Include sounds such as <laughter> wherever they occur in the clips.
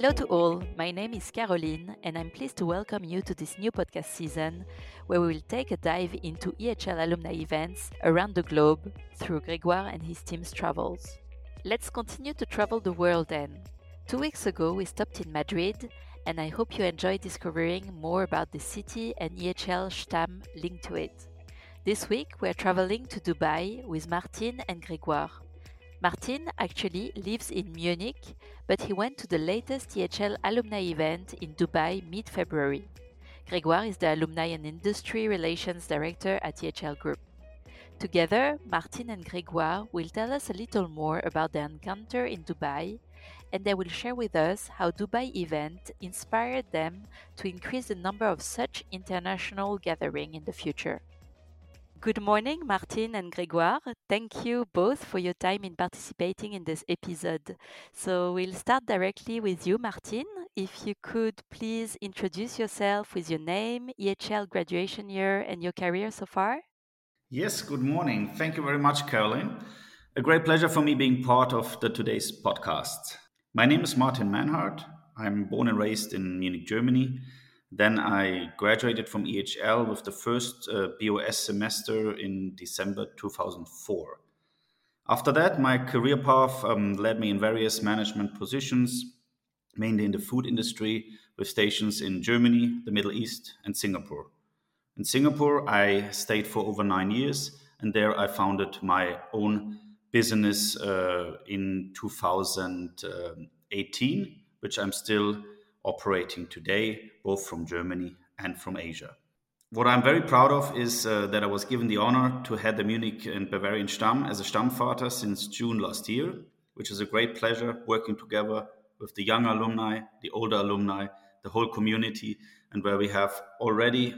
Hello to all, my name is Caroline, and I'm pleased to welcome you to this new podcast season where we will take a dive into EHL alumni events around the globe through Gregoire and his team's travels. Let's continue to travel the world then. Two weeks ago, we stopped in Madrid, and I hope you enjoyed discovering more about the city and EHL Stamm linked to it. This week, we're traveling to Dubai with Martin and Gregoire. Martin actually lives in Munich, but he went to the latest EHL alumni event in Dubai mid February. Gregoire is the Alumni and Industry Relations Director at EHL Group. Together, Martin and Gregoire will tell us a little more about their encounter in Dubai, and they will share with us how Dubai event inspired them to increase the number of such international gathering in the future. Good morning, Martin and Grégoire. Thank you both for your time in participating in this episode. So, we'll start directly with you, Martin. If you could please introduce yourself with your name, EHL graduation year, and your career so far. Yes, good morning. Thank you very much, Caroline. A great pleasure for me being part of the today's podcast. My name is Martin Manhart. I'm born and raised in Munich, Germany. Then I graduated from EHL with the first uh, BOS semester in December 2004. After that, my career path um, led me in various management positions, mainly in the food industry, with stations in Germany, the Middle East, and Singapore. In Singapore, I stayed for over nine years, and there I founded my own business uh, in 2018, which I'm still operating today, both from Germany and from Asia. What I'm very proud of is uh, that I was given the honor to head the Munich and Bavarian Stamm as a Stammvater since June last year, which is a great pleasure working together with the young alumni, the older alumni, the whole community, and where we have already,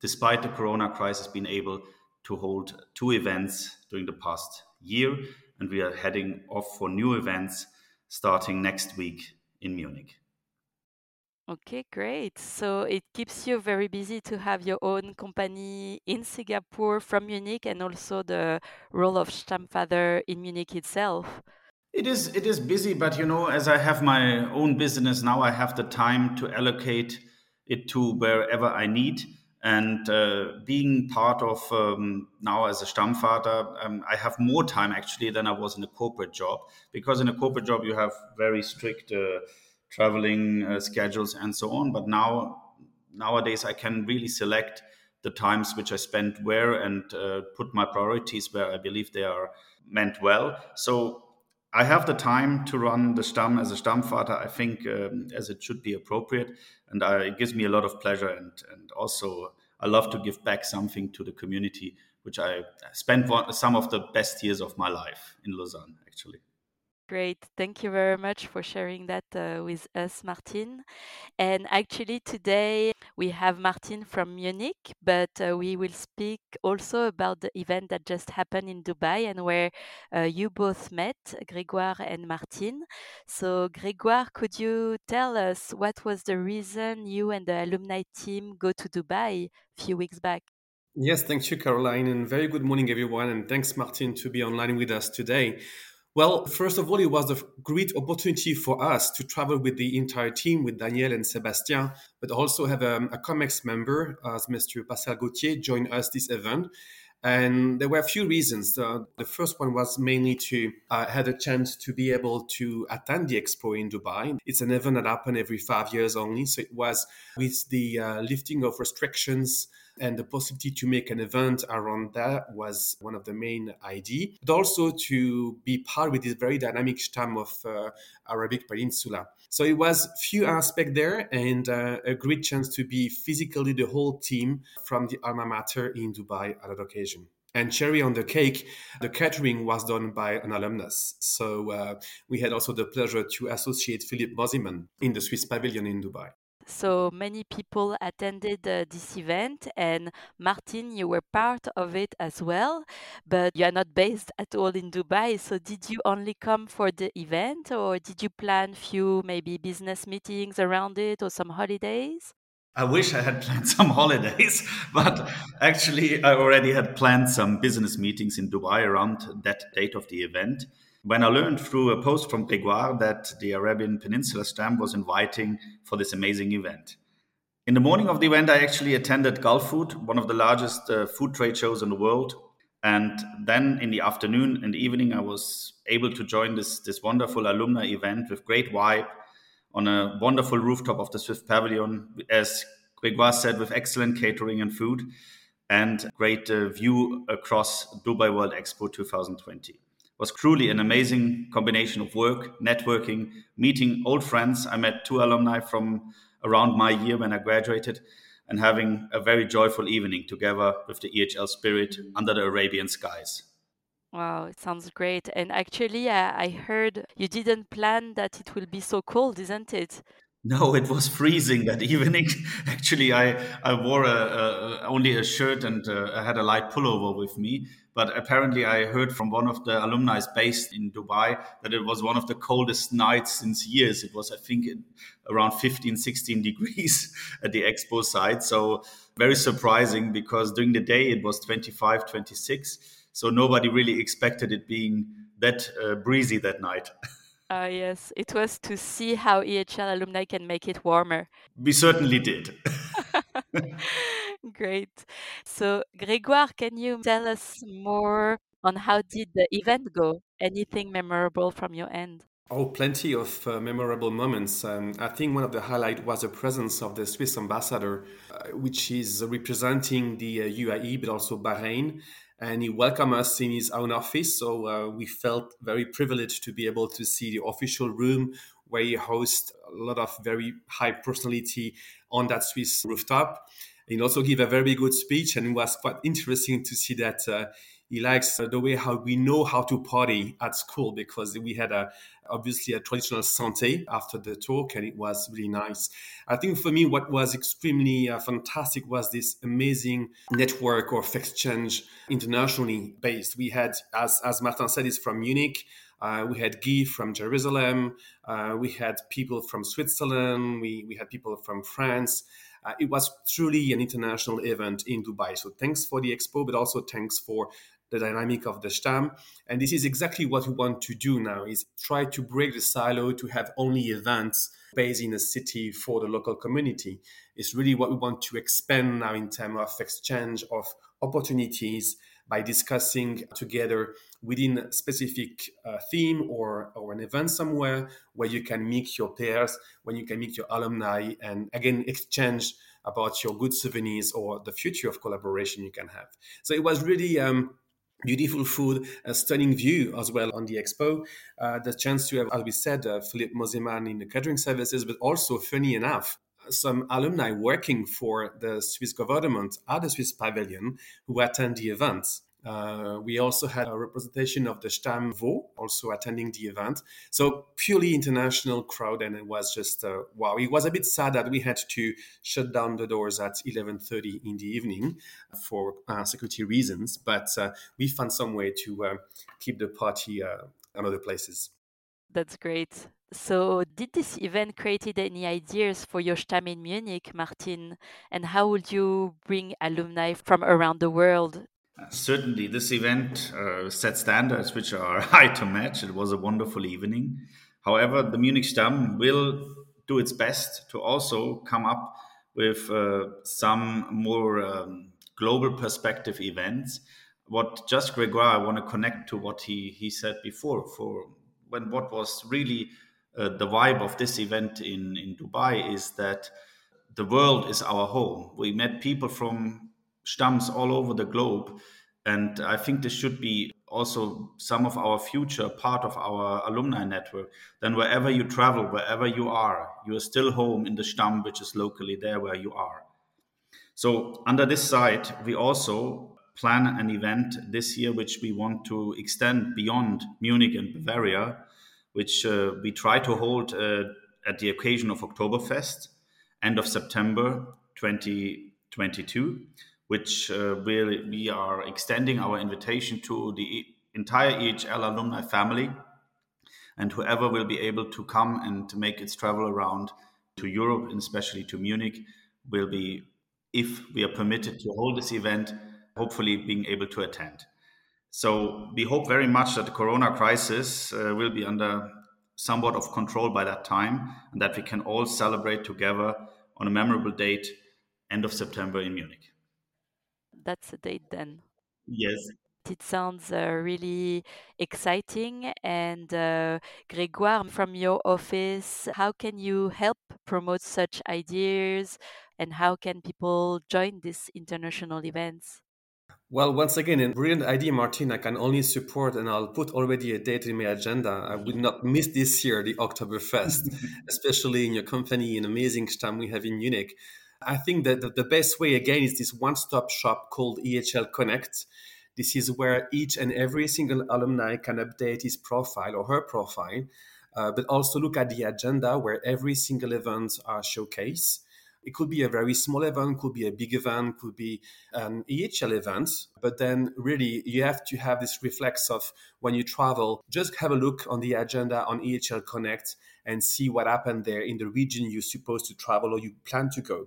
despite the corona crisis, been able to hold two events during the past year. And we are heading off for new events starting next week in Munich. Okay, great. So it keeps you very busy to have your own company in Singapore from Munich and also the role of Stammvater in Munich itself. It is it is busy, but you know, as I have my own business now, I have the time to allocate it to wherever I need. And uh, being part of um, now as a Stammvater, um, I have more time actually than I was in a corporate job because in a corporate job you have very strict. Uh, traveling uh, schedules and so on. But now nowadays I can really select the times which I spend where and uh, put my priorities where I believe they are meant well. So I have the time to run the Stamm as a Stammvater, I think, um, as it should be appropriate. And I, it gives me a lot of pleasure. And, and also, I love to give back something to the community, which I spent one, some of the best years of my life in Lausanne, actually. Great. Thank you very much for sharing that uh, with us, Martin. And actually, today we have Martin from Munich, but uh, we will speak also about the event that just happened in Dubai and where uh, you both met, Grégoire and Martin. So, Grégoire, could you tell us what was the reason you and the alumni team go to Dubai a few weeks back? Yes, thank you, Caroline, and very good morning, everyone. And thanks, Martin, to be online with us today. Well, first of all, it was a great opportunity for us to travel with the entire team, with Daniel and Sebastien, but also have um, a COMEX member, as Mr. Pascal Gauthier, join us this event. And there were a few reasons. Uh, the first one was mainly to uh, had a chance to be able to attend the expo in Dubai. It's an event that happens every five years only, so it was with the uh, lifting of restrictions and the possibility to make an event around that was one of the main idea but also to be part with this very dynamic Stamm of uh, arabic peninsula so it was few aspects there and uh, a great chance to be physically the whole team from the alma mater in dubai at that occasion and cherry on the cake, the catering was done by an alumnus. So uh, we had also the pleasure to associate Philipp Mosimann in the Swiss pavilion in Dubai. So many people attended uh, this event, and Martin, you were part of it as well, but you are not based at all in Dubai. So, did you only come for the event, or did you plan few maybe business meetings around it, or some holidays? I wish I had <laughs> planned some holidays, but actually, I already had planned some business meetings in Dubai around that date of the event. When I learned through a post from Grégoire that the Arabian Peninsula Stamm was inviting for this amazing event. In the morning of the event, I actually attended Gulfood, one of the largest uh, food trade shows in the world. And then in the afternoon and evening, I was able to join this, this wonderful alumni event with great vibe on a wonderful rooftop of the Swiss Pavilion, as Grégoire said, with excellent catering and food and great uh, view across Dubai World Expo 2020 was truly an amazing combination of work, networking, meeting old friends. I met two alumni from around my year when I graduated, and having a very joyful evening together with the EHL spirit under the Arabian skies. Wow, it sounds great. And actually, I, I heard you didn't plan that it will be so cold, isn't it? <laughs> No, it was freezing that evening. <laughs> Actually, I, I wore a, a, only a shirt and uh, I had a light pullover with me. But apparently, I heard from one of the alumni based in Dubai that it was one of the coldest nights since years. It was, I think, around 15, 16 <laughs> degrees at the expo site. So, very surprising because during the day it was 25, 26. So, nobody really expected it being that uh, breezy that night. Uh, yes, it was to see how EHL alumni can make it warmer. We certainly did. <laughs> Great. So, Grégoire, can you tell us more on how did the event go? Anything memorable from your end? Oh, plenty of uh, memorable moments. Um, I think one of the highlights was the presence of the Swiss ambassador, uh, which is representing the uh, UAE, but also Bahrain and he welcomed us in his own office. So uh, we felt very privileged to be able to see the official room where he hosts a lot of very high personality on that Swiss rooftop. He also gave a very good speech, and it was quite interesting to see that uh, he likes the way how we know how to party at school because we had a obviously a traditional santé after the talk and it was really nice. I think for me what was extremely uh, fantastic was this amazing network of exchange internationally based. We had as as martin said is from munich uh, we had Guy from Jerusalem. Uh, we had people from Switzerland. We, we had people from France. Uh, it was truly an international event in Dubai. So thanks for the expo, but also thanks for the dynamic of the Stamm. And this is exactly what we want to do now is try to break the silo to have only events based in a city for the local community. It's really what we want to expand now in terms of exchange of opportunities by discussing together within a specific uh, theme or, or an event somewhere where you can meet your peers, when you can meet your alumni and again exchange about your good souvenirs or the future of collaboration you can have. So it was really um, beautiful food, a stunning view as well on the expo. Uh, the chance to have, as we said, uh, Philipp Mosimann in the catering services, but also, funny enough, some alumni working for the Swiss government at the Swiss pavilion who attend the events. Uh, we also had a representation of the Stamm Vaud also attending the event. So purely international crowd, and it was just uh, wow. It was a bit sad that we had to shut down the doors at 11:30 in the evening for uh, security reasons, but uh, we found some way to uh, keep the party uh, in other places. That's great. So, did this event created any ideas for your Stamm in Munich, Martin? And how would you bring alumni from around the world certainly, this event uh, set standards which are <laughs> high to match. It was a wonderful evening. However, the Munich Stamm will do its best to also come up with uh, some more um, global perspective events. What just Grégoire, I want to connect to what he, he said before. For when what was really uh, the vibe of this event in, in Dubai is that the world is our home. We met people from Stamms all over the globe. And I think this should be also some of our future part of our alumni network. Then wherever you travel, wherever you are, you are still home in the Stamm, which is locally there where you are. So under this side, we also plan an event this year which we want to extend beyond Munich and Bavaria, which uh, we try to hold uh, at the occasion of Oktoberfest, end of September 2022 which uh, we, we are extending our invitation to the entire EHL alumni family and whoever will be able to come and make its travel around to Europe and especially to Munich will be, if we are permitted to hold this event, hopefully being able to attend. So we hope very much that the corona crisis uh, will be under somewhat of control by that time and that we can all celebrate together on a memorable date, end of September in Munich. That's the date then. Yes. It sounds uh, really exciting. And uh, Grégoire, from your office, how can you help promote such ideas and how can people join these international events? Well, once again, a brilliant idea, Martin. I can only support, and I'll put already a date in my agenda. I will not miss this year the Oktoberfest, <laughs> especially in your company, an amazing time we have in Munich. I think that the best way, again, is this one stop shop called EHL Connect. This is where each and every single alumni can update his profile or her profile, uh, but also look at the agenda where every single event are showcased it could be a very small event, could be a big event, could be an EHL event. But then really you have to have this reflex of when you travel, just have a look on the agenda on EHL Connect and see what happened there in the region you're supposed to travel or you plan to go.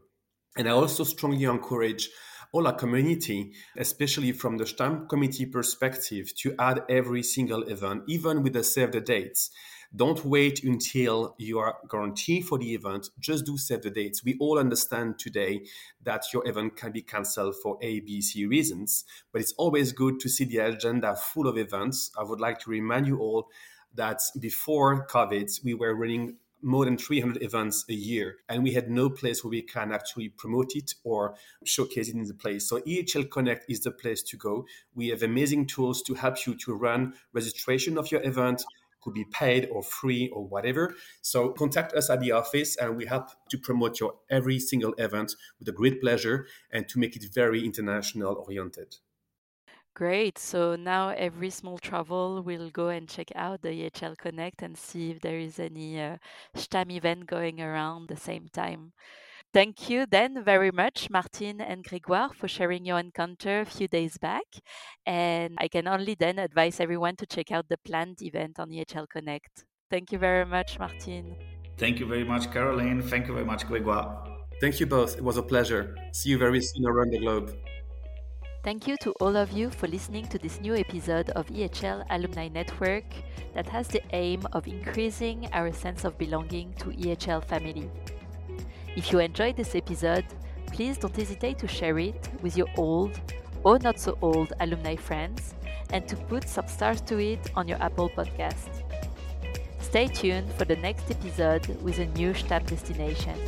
And I also strongly encourage all our community, especially from the Stamm committee perspective, to add every single event, even with the save the dates. Don't wait until you are guaranteed for the event. Just do set the dates. We all understand today that your event can be cancelled for A, B, C reasons, but it's always good to see the agenda full of events. I would like to remind you all that before COVID, we were running more than 300 events a year, and we had no place where we can actually promote it or showcase it in the place. So EHL Connect is the place to go. We have amazing tools to help you to run registration of your event, could be paid or free or whatever. So contact us at the office and we help to promote your every single event with a great pleasure and to make it very international oriented. Great. So now every small travel will go and check out the EHL Connect and see if there is any uh, Stamm event going around the same time. Thank you then very much, Martin and Grégoire, for sharing your encounter a few days back. And I can only then advise everyone to check out the planned event on EHL Connect. Thank you very much, Martin. Thank you very much, Caroline. Thank you very much, Grégoire. Thank you both. It was a pleasure. See you very soon around the globe. Thank you to all of you for listening to this new episode of EHL Alumni Network that has the aim of increasing our sense of belonging to EHL family. If you enjoyed this episode, please don't hesitate to share it with your old or not so old alumni friends and to put some stars to it on your Apple podcast. Stay tuned for the next episode with a new Stamm destination.